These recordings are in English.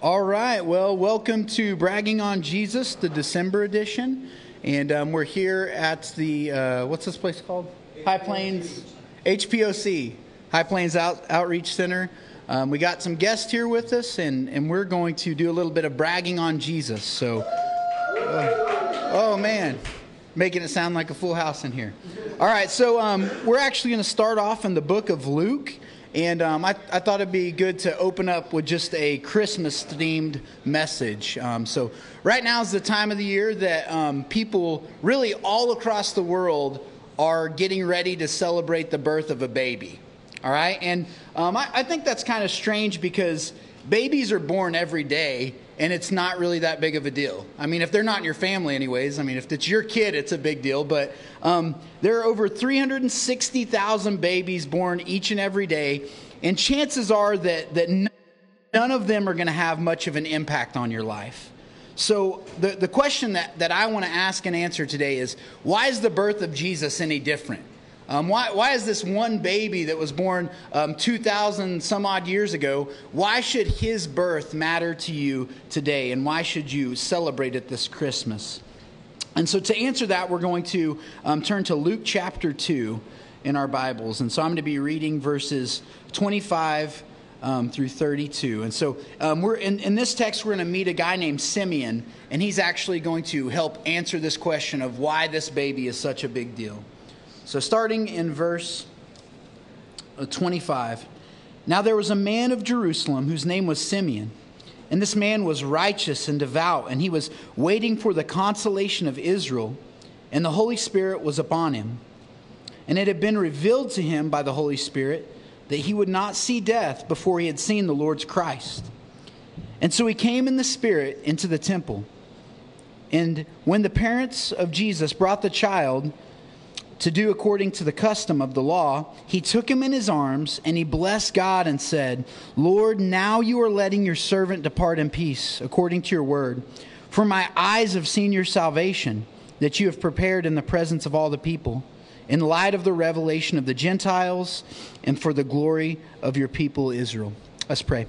All right. Well, welcome to Bragging on Jesus, the December edition. And um, we're here at the, uh, what's this place called? High Plains HPOC, High Plains Out, Outreach Center. Um, we got some guests here with us, and, and we're going to do a little bit of bragging on Jesus. So, uh, oh man, making it sound like a full house in here. All right, so um, we're actually going to start off in the book of Luke. And um, I, I, thought it'd be good to open up with just a Christmas themed message. Um, so, right now is the time of the year that um, people really all across the world are getting ready to celebrate the birth of a baby. All right? And um, I, I think that's kind of strange because babies are born every day and it's not really that big of a deal. I mean, if they're not in your family, anyways, I mean, if it's your kid, it's a big deal. But um, there are over 360,000 babies born each and every day, and chances are that, that none of them are going to have much of an impact on your life. So, the, the question that, that I want to ask and answer today is why is the birth of Jesus any different? Um, why, why is this one baby that was born um, 2,000 some odd years ago, why should his birth matter to you today? And why should you celebrate it this Christmas? And so, to answer that, we're going to um, turn to Luke chapter 2 in our Bibles. And so, I'm going to be reading verses 25 um, through 32. And so, um, we're in, in this text, we're going to meet a guy named Simeon, and he's actually going to help answer this question of why this baby is such a big deal. So, starting in verse uh, 25. Now there was a man of Jerusalem whose name was Simeon. And this man was righteous and devout, and he was waiting for the consolation of Israel, and the Holy Spirit was upon him. And it had been revealed to him by the Holy Spirit that he would not see death before he had seen the Lord's Christ. And so he came in the Spirit into the temple. And when the parents of Jesus brought the child, to do according to the custom of the law, he took him in his arms and he blessed God and said, Lord, now you are letting your servant depart in peace, according to your word. For my eyes have seen your salvation, that you have prepared in the presence of all the people, in light of the revelation of the Gentiles, and for the glory of your people Israel. Let's pray.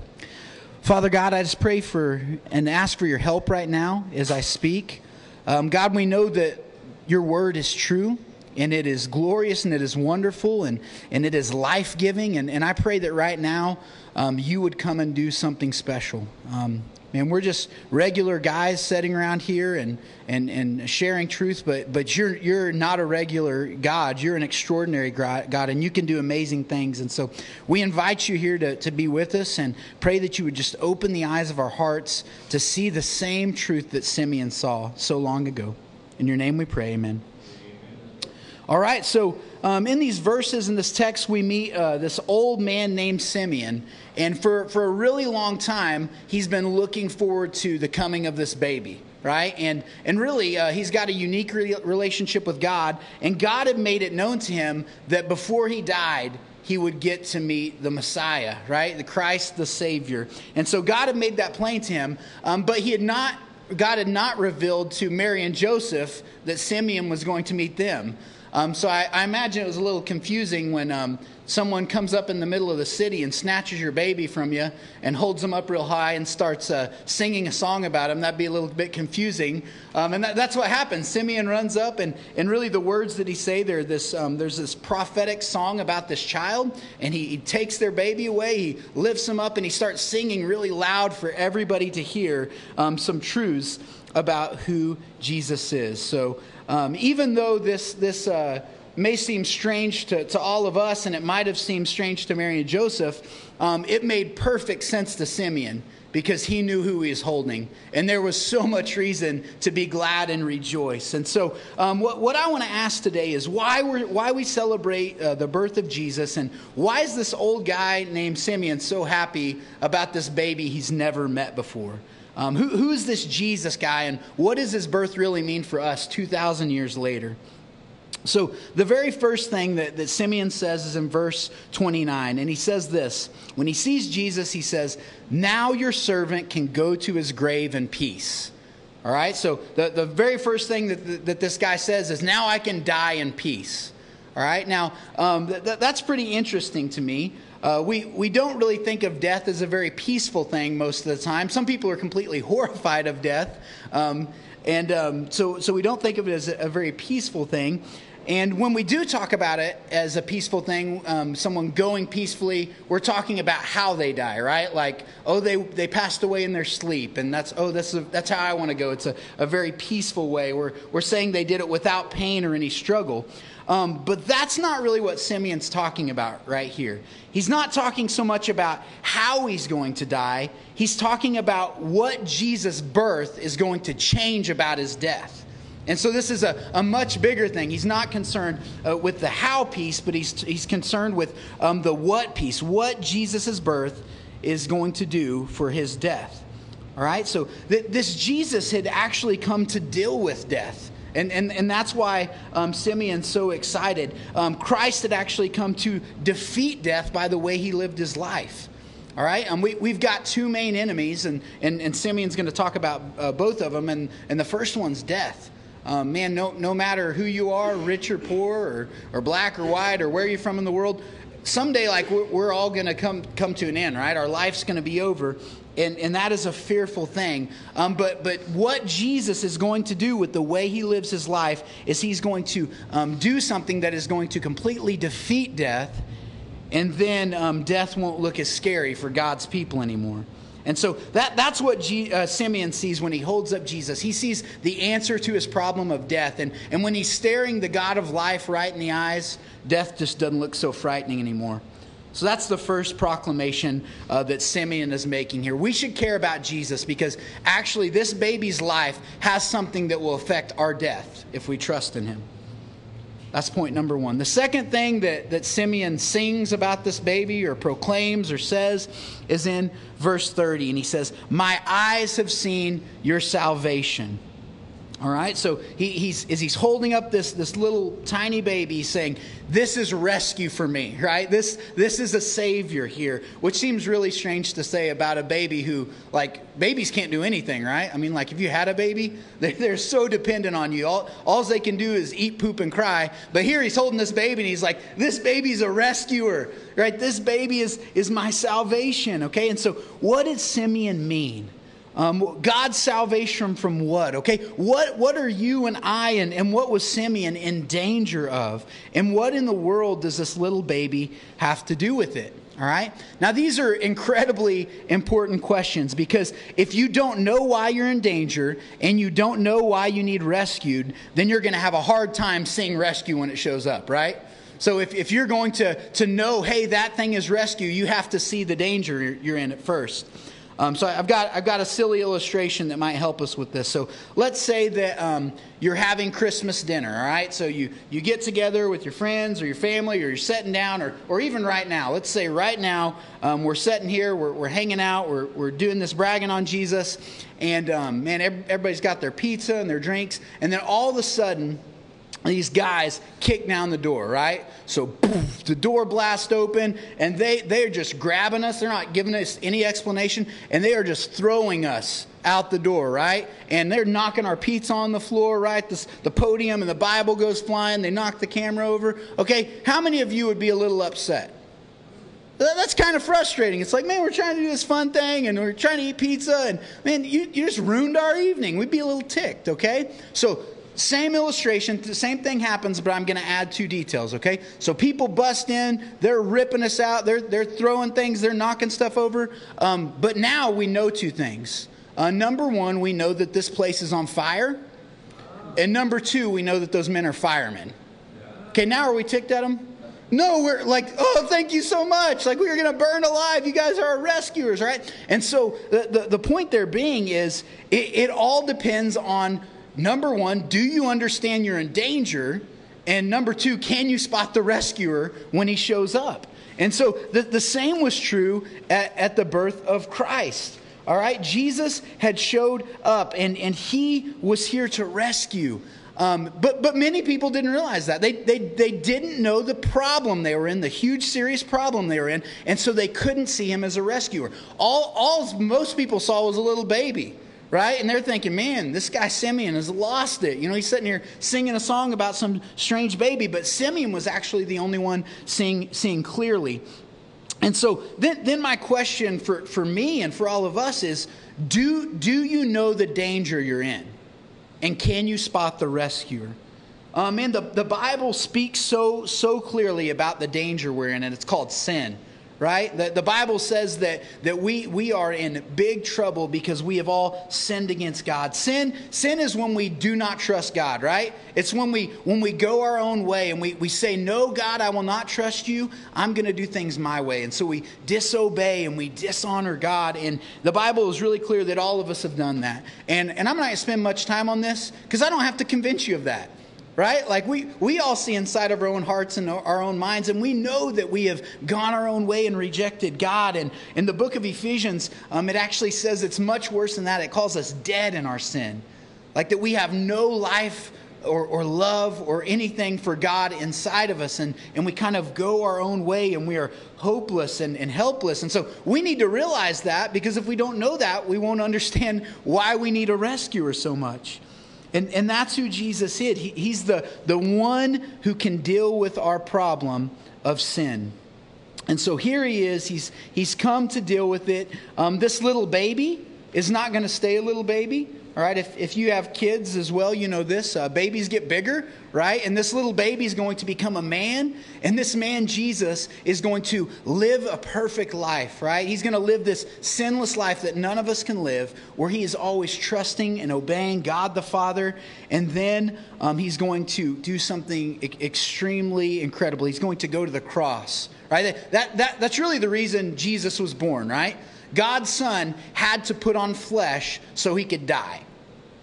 Father God, I just pray for and ask for your help right now as I speak. Um, God, we know that your word is true and it is glorious and it is wonderful and, and it is life giving. And, and I pray that right now um, you would come and do something special. Um, man, we're just regular guys sitting around here and, and, and sharing truth, but, but you're, you're not a regular God. You're an extraordinary God, and you can do amazing things. And so we invite you here to, to be with us and pray that you would just open the eyes of our hearts to see the same truth that Simeon saw so long ago. In your name we pray, amen. All right, so um, in these verses in this text, we meet uh, this old man named Simeon. And for, for a really long time, he's been looking forward to the coming of this baby, right? And, and really, uh, he's got a unique re- relationship with God. And God had made it known to him that before he died, he would get to meet the Messiah, right? The Christ, the Savior. And so God had made that plain to him, um, but he had not. God had not revealed to Mary and Joseph that Simeon was going to meet them. Um, so I, I, imagine it was a little confusing when um, someone comes up in the middle of the city and snatches your baby from you and holds them up real high and starts uh, singing a song about him. That'd be a little bit confusing. Um, and that, that's what happens. Simeon runs up, and, and really the words that he say there, this, um, there's this prophetic song about this child, and he, he takes their baby away, he lifts him up, and he starts singing really loud for everybody to hear um, some truths about who Jesus is. So um, even though this, this uh, may seem strange to, to all of us, and it might have seemed strange to Mary and Joseph, um, it made perfect sense to Simeon because he knew who he was holding. And there was so much reason to be glad and rejoice. And so, um, what, what I want to ask today is why, we why we celebrate uh, the birth of Jesus, and why is this old guy named Simeon so happy about this baby he's never met before? Um, who, who is this Jesus guy, and what does his birth really mean for us 2,000 years later? So, the very first thing that, that Simeon says is in verse 29, and he says this When he sees Jesus, he says, Now your servant can go to his grave in peace. All right, so the, the very first thing that, that this guy says is, Now I can die in peace. All right, now um, th- that's pretty interesting to me Uh, we, we don't really think of death as a very peaceful thing most of the time. Some people are completely horrified of death. Um, and um, so, so we don't think of it as a, a, very peaceful thing. And when we do talk about it as a peaceful thing, um, someone going peacefully, we're talking about how they die, right? Like, oh, they, they passed away in their sleep, and that's, oh, that's, a, that's how I want to go. It's a, a very peaceful way. We're, we're saying they did it without pain or any struggle. Um, but that's not really what Simeon's talking about right here. He's not talking so much about how he's going to die, he's talking about what Jesus' birth is going to change about his death. And so this is a, a much bigger thing. He's not concerned uh, with the how piece, but he's, he's concerned with um, the what piece, what Jesus' birth is going to do for his death. All right? So th- this Jesus had actually come to deal with death. And, and, and that's why um, Simeon's so excited. Um, Christ had actually come to defeat death by the way he lived his life. All right? And we, we've got two main enemies, and, and, and Simeon's going to talk about uh, both of them. And, and the first one's death. Um, man, no, no matter who you are, rich or poor, or, or black or white, or where you're from in the world, someday, like, we're, we're all going to come, come to an end, right? Our life's going to be over and, and that is a fearful thing. Um, but, but what Jesus is going to do with the way he lives his life is he's going to um, do something that is going to completely defeat death, and then um, death won't look as scary for God's people anymore. And so that, that's what G, uh, Simeon sees when he holds up Jesus. He sees the answer to his problem of death. And, and when he's staring the God of life right in the eyes, death just doesn't look so frightening anymore. So that's the first proclamation uh, that Simeon is making here. We should care about Jesus because actually, this baby's life has something that will affect our death if we trust in him. That's point number one. The second thing that, that Simeon sings about this baby or proclaims or says is in verse 30. And he says, My eyes have seen your salvation all right, so he, he's as he's holding up this this little tiny baby, saying, "This is rescue for me." Right? This this is a savior here, which seems really strange to say about a baby who, like, babies can't do anything, right? I mean, like, if you had a baby, they're, they're so dependent on you. All all they can do is eat, poop, and cry. But here he's holding this baby, and he's like, "This baby's a rescuer, right? This baby is is my salvation." Okay, and so what did Simeon mean? Um, God's salvation from what? Okay, what, what are you and I and, and what was Simeon in danger of? And what in the world does this little baby have to do with it? All right? Now, these are incredibly important questions because if you don't know why you're in danger and you don't know why you need rescued, then you're going to have a hard time seeing rescue when it shows up, right? So if, if you're going to, to know, hey, that thing is rescue, you have to see the danger you're in at first. Um, so I've got, I've got a silly illustration that might help us with this. So let's say that um, you're having Christmas dinner, all right? So you, you get together with your friends or your family or you're sitting down or, or even right now. Let's say right now um, we're sitting here, we're, we're hanging out, we're, we're doing this bragging on Jesus, and um, man, everybody's got their pizza and their drinks, and then all of a sudden, these guys kick down the door, right? So poof, the door blasts open, and they, they're just grabbing us. They're not giving us any explanation, and they are just throwing us out the door, right? And they're knocking our pizza on the floor, right? The, the podium and the Bible goes flying. They knock the camera over. Okay, how many of you would be a little upset? That's kind of frustrating. It's like, man, we're trying to do this fun thing and we're trying to eat pizza, and man, you, you just ruined our evening. We'd be a little ticked, okay? So same illustration, the same thing happens, but I'm going to add two details, okay? So people bust in, they're ripping us out, they're, they're throwing things, they're knocking stuff over. Um, but now we know two things. Uh, number one, we know that this place is on fire. And number two, we know that those men are firemen. Okay, now are we ticked at them? No, we're like, oh, thank you so much. Like, we are going to burn alive. You guys are our rescuers, right? And so the, the, the point there being is it, it all depends on number one, do you understand you're in danger? And number two, can you spot the rescuer when he shows up? And so the, the same was true at, at the birth of Christ. All right, Jesus had showed up and, and he was here to rescue. Um, but, but many people didn't realize that. They, they, they didn't know the problem they were in, the huge, serious problem they were in, and so they couldn't see him as a rescuer. All, all most people saw was a little baby right? And they're thinking, man, this guy Simeon has lost it. You know, he's sitting here singing a song about some strange baby, but Simeon was actually the only one seeing, seeing clearly. And so then, then my question for, for me and for all of us is do, do you know the danger you're in? And can you spot the rescuer? Um, the, the Bible speaks so, so clearly about the danger we're in, and it's called sin right? The, the Bible says that, that we, we are in big trouble because we have all sinned against God. Sin, sin is when we do not trust God, right? It's when we, when we go our own way and we, we say, No, God, I will not trust you. I'm going to do things my way. And so we disobey and we dishonor God. And the Bible is really clear that all of us have done that. And, and I'm not going to spend much time on this because I don't have to convince you of that right? Like we, we all see inside of our own hearts and our own minds, and we know that we have gone our own way and rejected God. And in the book of Ephesians, um, it actually says it's much worse than that. It calls us dead in our sin. Like that we have no life or, or love or anything for God inside of us, and, and we kind of go our own way and we are hopeless and, and helpless. And so we need to realize that because if we don't know that, we won't understand why we need a rescuer so much. And, and that's who Jesus is. He, he's the, the one who can deal with our problem of sin. And so here he is. He's, he's come to deal with it. Um, this little baby is not going to stay a little baby. All right, if, if you have kids as well, you know this. Uh, babies get bigger, right? And this little baby is going to become a man. And this man, Jesus, is going to live a perfect life, right? He's going to live this sinless life that none of us can live, where he is always trusting and obeying God the Father. And then um, he's going to do something e- extremely incredible. He's going to go to the cross, right? That, that, that's really the reason Jesus was born, right? God's Son had to put on flesh so he could die.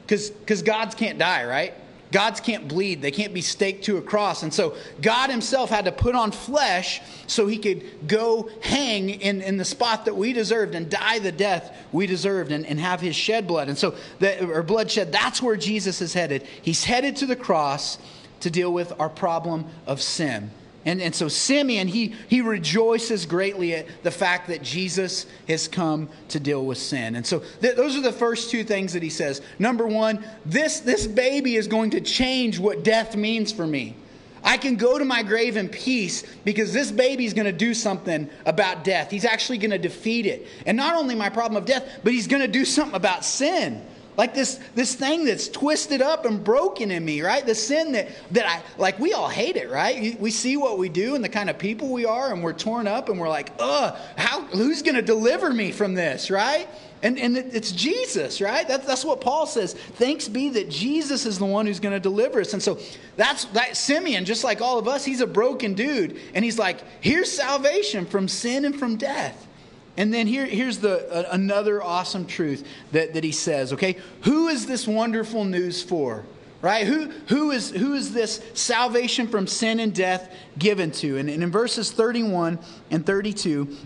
Because gods can't die, right? Gods can't bleed. They can't be staked to a cross. And so God himself had to put on flesh so he could go hang in, in the spot that we deserved and die the death we deserved and, and have his shed blood. And so, the, or bloodshed, that's where Jesus is headed. He's headed to the cross to deal with our problem of sin. And, and so Simeon, he, he rejoices greatly at the fact that Jesus has come to deal with sin. And so th- those are the first two things that he says. Number one, this, this baby is going to change what death means for me. I can go to my grave in peace because this baby is going to do something about death. He's actually going to defeat it. And not only my problem of death, but he's going to do something about sin like this this thing that's twisted up and broken in me right the sin that that i like we all hate it right we see what we do and the kind of people we are and we're torn up and we're like ugh how who's going to deliver me from this right and, and it's Jesus, right? That's, that's what Paul says. Thanks be that Jesus is the one who's going to deliver us. And so that's that Simeon, just like all of us, he's a broken dude. And he's like, here's salvation from sin and from death. And then here, here's the, uh, another awesome truth that, that he says, okay? Who is this wonderful news for? Right? Who, who, is, who is this salvation from sin and death given to? And, and in verses 31 and 32,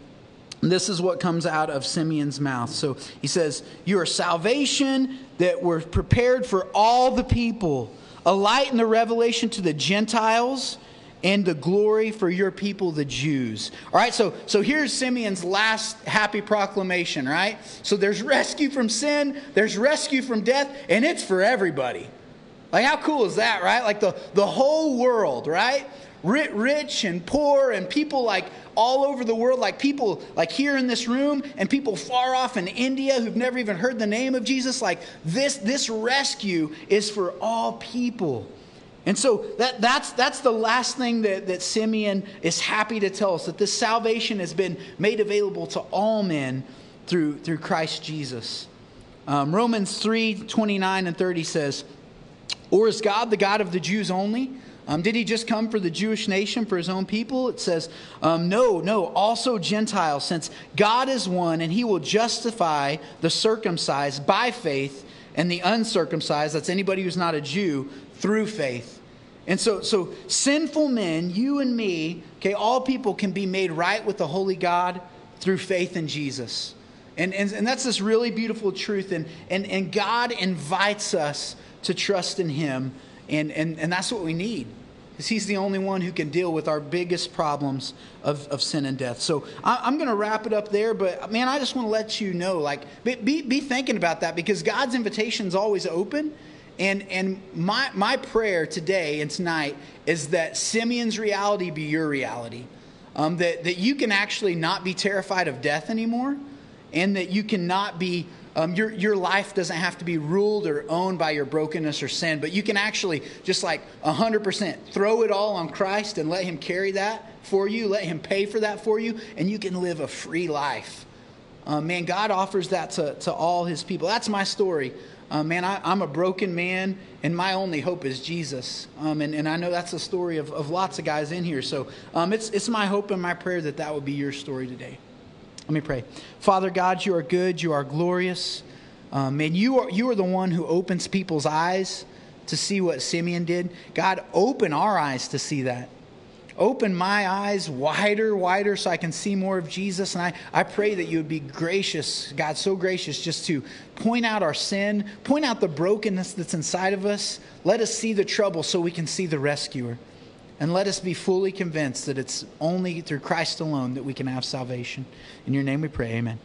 this is what comes out of Simeon's mouth. So he says, You are salvation that were prepared for all the people, a light in the revelation to the Gentiles and the glory for your people, the Jews. All right, so, so here's Simeon's last happy proclamation, right? So there's rescue from sin, there's rescue from death, and it's for everybody. Like, how cool is that, right? Like the, the whole world, right? Rich and poor, and people like all over the world, like people like here in this room, and people far off in India who've never even heard the name of Jesus. Like, this, this rescue is for all people. And so that, that's, that's the last thing that, that Simeon is happy to tell us that this salvation has been made available to all men through, through Christ Jesus. Um, Romans 3 29 and 30 says, Or is God the God of the Jews only? Um, did he just come for the Jewish nation, for his own people? It says, um, No, no, also Gentiles, since God is one and he will justify the circumcised by faith and the uncircumcised, that's anybody who's not a Jew, through faith. And so, so sinful men, you and me, okay, all people can be made right with the holy God through faith in Jesus. And, and, and that's this really beautiful truth. And, and, and God invites us to trust in Him. And, and, and that's what we need. Because He's the only one who can deal with our biggest problems of, of sin and death. So I, am going to wrap it up there. But man, I just want to let you know like, be, be thinking about that because God's invitation is always open. And, and my, my prayer today and tonight is that Simeon's reality be your reality. um, that, that you can actually not be terrified of death anymore, and that you cannot be, um, your, your life doesn't have to be ruled or owned by your brokenness or sin, but you can actually just like 100% throw it all on Christ and let Him carry that for you, let Him pay for that for you, and you can live a free life. Uh, man, God offers that to, to all His people. That's my story. Uh, man, I, am a broken man, and my only hope is Jesus. Um, and, and I know that's the story of, of lots of guys in here. So um, it's, it's my hope and my prayer that that would be your story today. Let me pray. Father God, you are good, you are glorious. Um, man, you are, you are the one who opens people's eyes to see what Simeon did. God, open our eyes to see that open my eyes wider, wider, so I can see more of Jesus. And I, I pray that you would be gracious, God, so gracious, just to point out our sin, point out the brokenness that's inside of us. Let us see the trouble so we can see the rescuer. And let us be fully convinced that it's only through Christ alone that we can have salvation. In your name we pray, amen.